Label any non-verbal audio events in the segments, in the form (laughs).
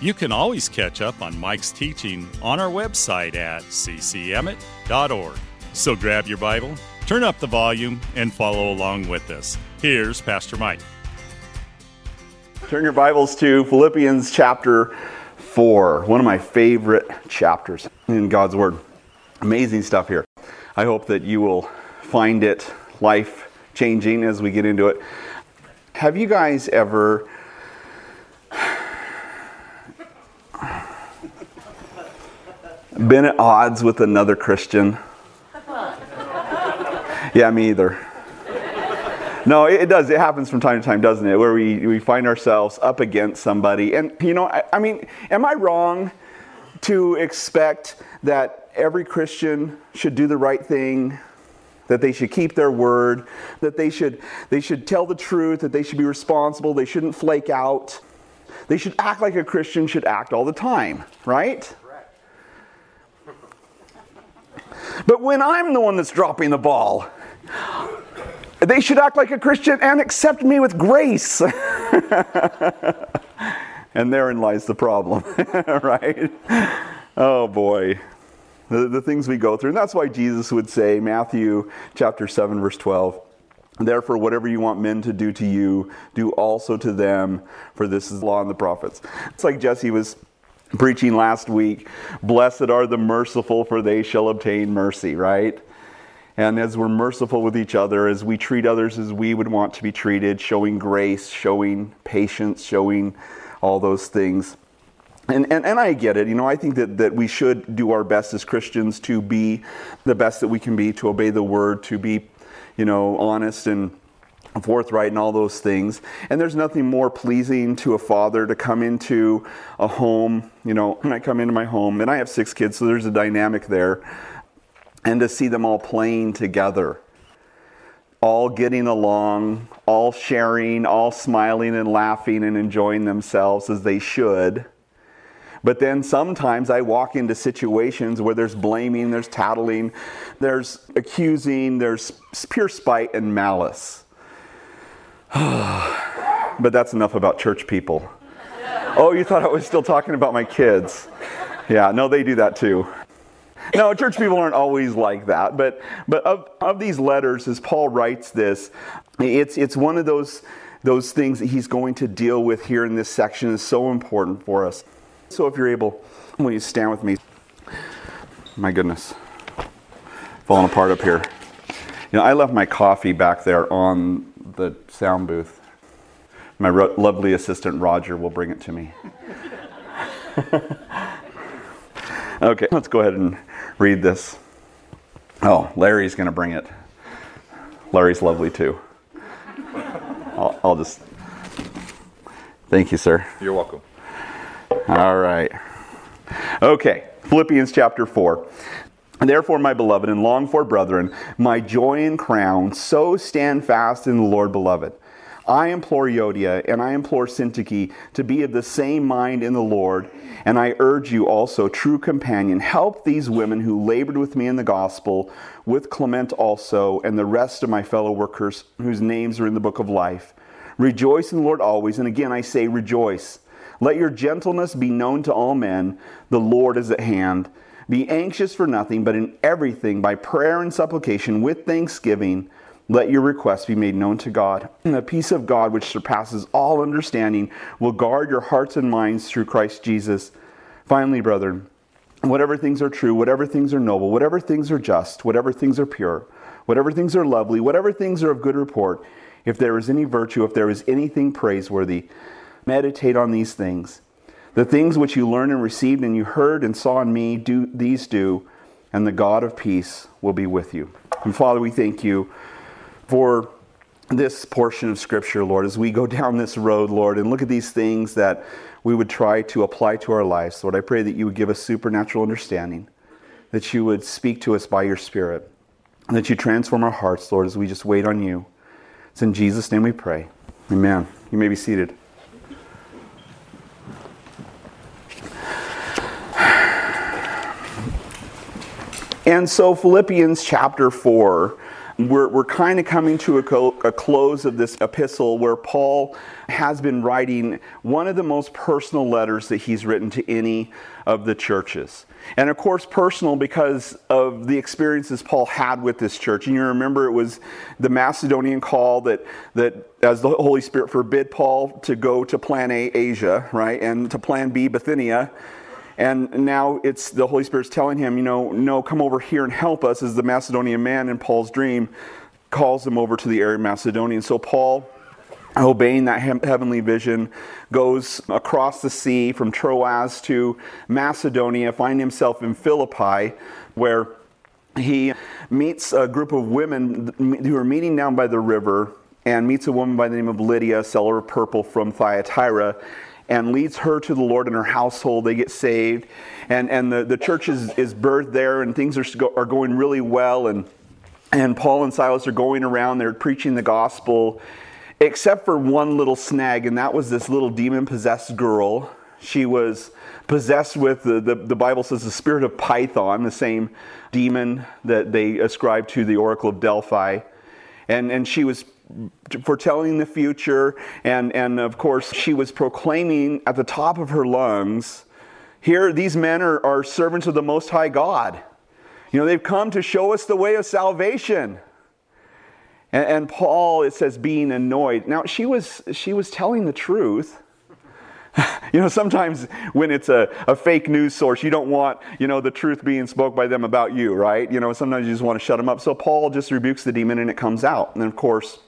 you can always catch up on Mike's teaching on our website at ccemmett.org. So grab your Bible, turn up the volume, and follow along with us. Here's Pastor Mike. Turn your Bibles to Philippians chapter 4, one of my favorite chapters in God's Word. Amazing stuff here. I hope that you will find it life changing as we get into it. Have you guys ever been at odds with another Christian? Yeah, me either. No, it, does. It happens from time to time, doesn't it? Where we, we find ourselves up against somebody. And, you know, I, I mean, am I wrong to expect that every Christian should do the right thing? That they should keep their word, that they should, they should tell the truth, that they should be responsible, they shouldn't flake out. They should act like a Christian should act all the time, right? But when I'm the one that's dropping the ball, they should act like a Christian and accept me with grace. (laughs) and therein lies the problem, (laughs) right? Oh boy. The, the things we go through. And that's why Jesus would say, Matthew chapter 7, verse 12, Therefore, whatever you want men to do to you, do also to them, for this is the law and the prophets. It's like Jesse was preaching last week blessed are the merciful for they shall obtain mercy right and as we're merciful with each other as we treat others as we would want to be treated showing grace showing patience showing all those things and, and, and I get it. You know, I think that, that we should do our best as Christians to be the best that we can be, to obey the word, to be, you know, honest and forthright and all those things. And there's nothing more pleasing to a father to come into a home, you know, when I come into my home, and I have six kids, so there's a dynamic there, and to see them all playing together, all getting along, all sharing, all smiling and laughing and enjoying themselves as they should. But then sometimes I walk into situations where there's blaming, there's tattling, there's accusing, there's pure spite and malice. (sighs) but that's enough about church people. Oh, you thought I was still talking about my kids? Yeah, no, they do that too. No, church people aren't always like that, but but of, of these letters, as Paul writes this, it's it's one of those those things that he's going to deal with here in this section is so important for us. So if you're able, will you stand with me? My goodness, falling apart up here. You know, I left my coffee back there on the sound booth. My ro- lovely assistant Roger will bring it to me. (laughs) okay, let's go ahead and read this. Oh, Larry's going to bring it. Larry's lovely too. I'll, I'll just. Thank you, sir. You're welcome. All right. Okay, Philippians chapter 4. Therefore, my beloved and longed for brethren, my joy and crown, so stand fast in the Lord, beloved. I implore Euodia and I implore Syntyche to be of the same mind in the Lord, and I urge you also, true companion, help these women who labored with me in the gospel, with Clement also, and the rest of my fellow workers whose names are in the book of life. Rejoice in the Lord always, and again I say rejoice. Let your gentleness be known to all men, the Lord is at hand. Be anxious for nothing, but in everything, by prayer and supplication, with thanksgiving, let your requests be made known to God. And the peace of God, which surpasses all understanding, will guard your hearts and minds through Christ Jesus. Finally, brethren, whatever things are true, whatever things are noble, whatever things are just, whatever things are pure, whatever things are lovely, whatever things are of good report, if there is any virtue, if there is anything praiseworthy, meditate on these things. The things which you learned and received and you heard and saw in me, do these do, and the God of peace will be with you. And Father, we thank you for this portion of Scripture, Lord, as we go down this road, Lord, and look at these things that we would try to apply to our lives. Lord, I pray that you would give us supernatural understanding. that you would speak to us by your Spirit, and that you transform our hearts, Lord, as we just wait on you. It's in Jesus' name we pray. Amen. You may be seated. And so, Philippians chapter 4, we're, we're kind of coming to a, co- a close of this epistle where Paul has been writing one of the most personal letters that he's written to any of the churches. And of course, personal because of the experiences Paul had with this church. And you remember it was the Macedonian call that, that as the Holy Spirit forbid Paul to go to plan A, Asia, right, and to plan B, Bithynia. And now it's the Holy Spirit's telling him, you know, no, come over here and help us as the Macedonian man in Paul's dream calls him over to the area of Macedonia. And so Paul, obeying that heavenly vision, goes across the sea from Troas to Macedonia, find himself in Philippi, where he meets a group of women who are meeting down by the river and meets a woman by the name of Lydia, seller of purple from Thyatira and leads her to the Lord in her household. They get saved. And, and the, the church is, is birthed there, and things are, are going really well. And, and Paul and Silas are going around, they're preaching the gospel, except for one little snag, and that was this little demon possessed girl. She was possessed with, the, the, the Bible says, the spirit of Python, the same demon that they ascribed to the Oracle of Delphi. And, and she was foretelling the future. And, and of course, she was proclaiming at the top of her lungs here, these men are, are servants of the Most High God. You know, they've come to show us the way of salvation. And, and Paul, it says, being annoyed. Now, she was, she was telling the truth. (laughs) you know, sometimes when it's a, a fake news source, you don't want, you know, the truth being spoke by them about you, right? You know, sometimes you just want to shut them up. So Paul just rebukes the demon and it comes out. And of course,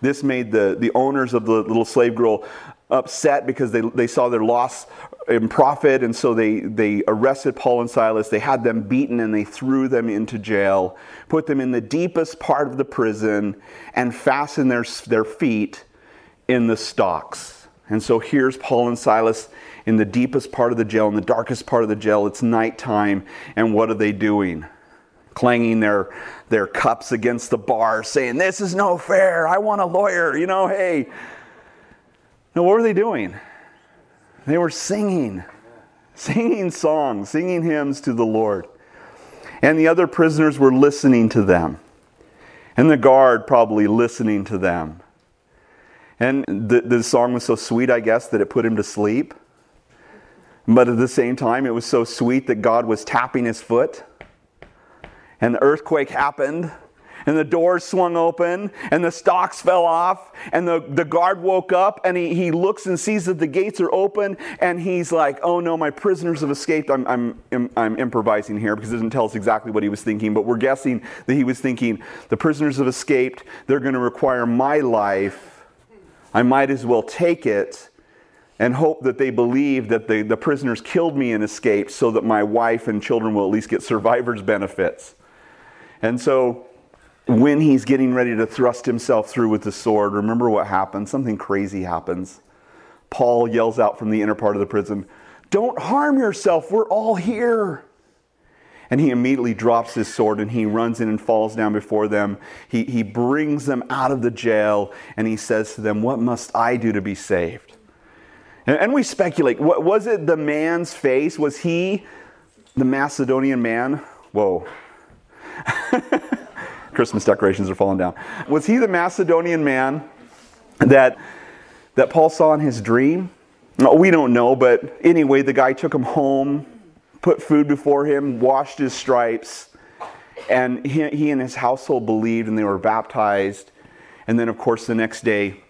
this made the, the owners of the little slave girl upset because they, they saw their loss in profit, and so they, they arrested Paul and Silas. They had them beaten and they threw them into jail, put them in the deepest part of the prison, and fastened their, their feet in the stocks. And so here's Paul and Silas in the deepest part of the jail, in the darkest part of the jail. It's nighttime, and what are they doing? Clanging their, their cups against the bar, saying, This is no fair. I want a lawyer. You know, hey. No, what were they doing? They were singing, singing songs, singing hymns to the Lord. And the other prisoners were listening to them. And the guard probably listening to them. And the, the song was so sweet, I guess, that it put him to sleep. But at the same time, it was so sweet that God was tapping his foot and the earthquake happened and the doors swung open and the stocks fell off and the, the guard woke up and he, he looks and sees that the gates are open and he's like oh no my prisoners have escaped. I'm, I'm, I'm improvising here because it doesn't tell us exactly what he was thinking but we're guessing that he was thinking the prisoners have escaped. They're going to require my life. I might as well take it and hope that they believe that the, the prisoners killed me and escaped so that my wife and children will at least get survivor's benefits and so when he's getting ready to thrust himself through with the sword, remember what happens? Something crazy happens. Paul yells out from the inner part of the prison, Don't harm yourself, we're all here. And he immediately drops his sword and he runs in and falls down before them. He, he brings them out of the jail and he says to them, What must I do to be saved? And, and we speculate, what, was it the man's face? Was he the Macedonian man? Whoa, (laughs) Christmas decorations are falling down. Was he the Macedonian man that, that Paul saw in his dream? We don't know, but anyway, the guy took him home, put food before him, washed his stripes, and he, he and his household believed and they were baptized. And then, of course, the next day,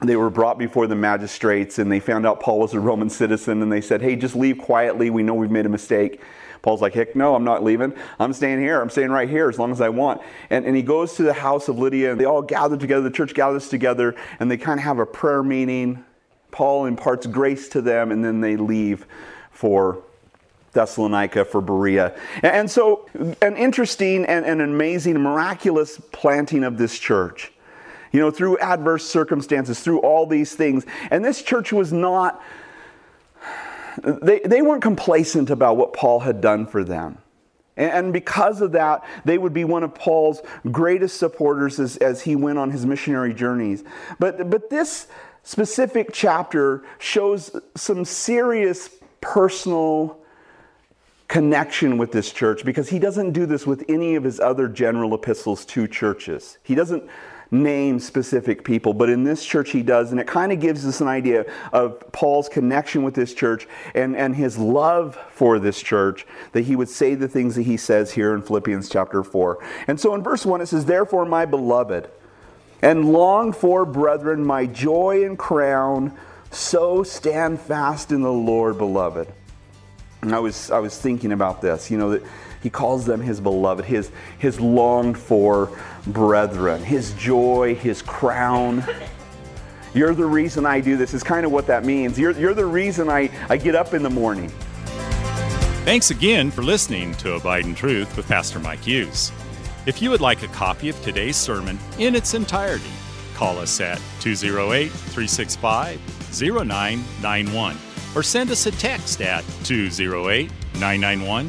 they were brought before the magistrates and they found out Paul was a Roman citizen and they said, Hey, just leave quietly. We know we've made a mistake. Paul's like, heck no, I'm not leaving. I'm staying here. I'm staying right here as long as I want. And, and he goes to the house of Lydia, and they all gather together. The church gathers together, and they kind of have a prayer meeting. Paul imparts grace to them, and then they leave for Thessalonica, for Berea. And so, an interesting and an amazing, miraculous planting of this church. You know, through adverse circumstances, through all these things. And this church was not they, they weren't complacent about what Paul had done for them. And because of that, they would be one of Paul's greatest supporters as, as he went on his missionary journeys. But, but this specific chapter shows some serious personal connection with this church because he doesn't do this with any of his other general epistles to churches. He doesn't name specific people, but in this church he does, and it kind of gives us an idea of Paul's connection with this church and, and his love for this church, that he would say the things that he says here in Philippians chapter 4. And so in verse 1 it says, Therefore, my beloved, and longed for brethren, my joy and crown, so stand fast in the Lord, beloved. And I was, I was thinking about this, you know, that he calls them his beloved, his, his longed for brethren, his joy, his crown. You're the reason I do this, is kind of what that means. You're, you're the reason I, I get up in the morning. Thanks again for listening to Abide in Truth with Pastor Mike Hughes. If you would like a copy of today's sermon in its entirety, call us at 208 365 0991 or send us a text at 208 991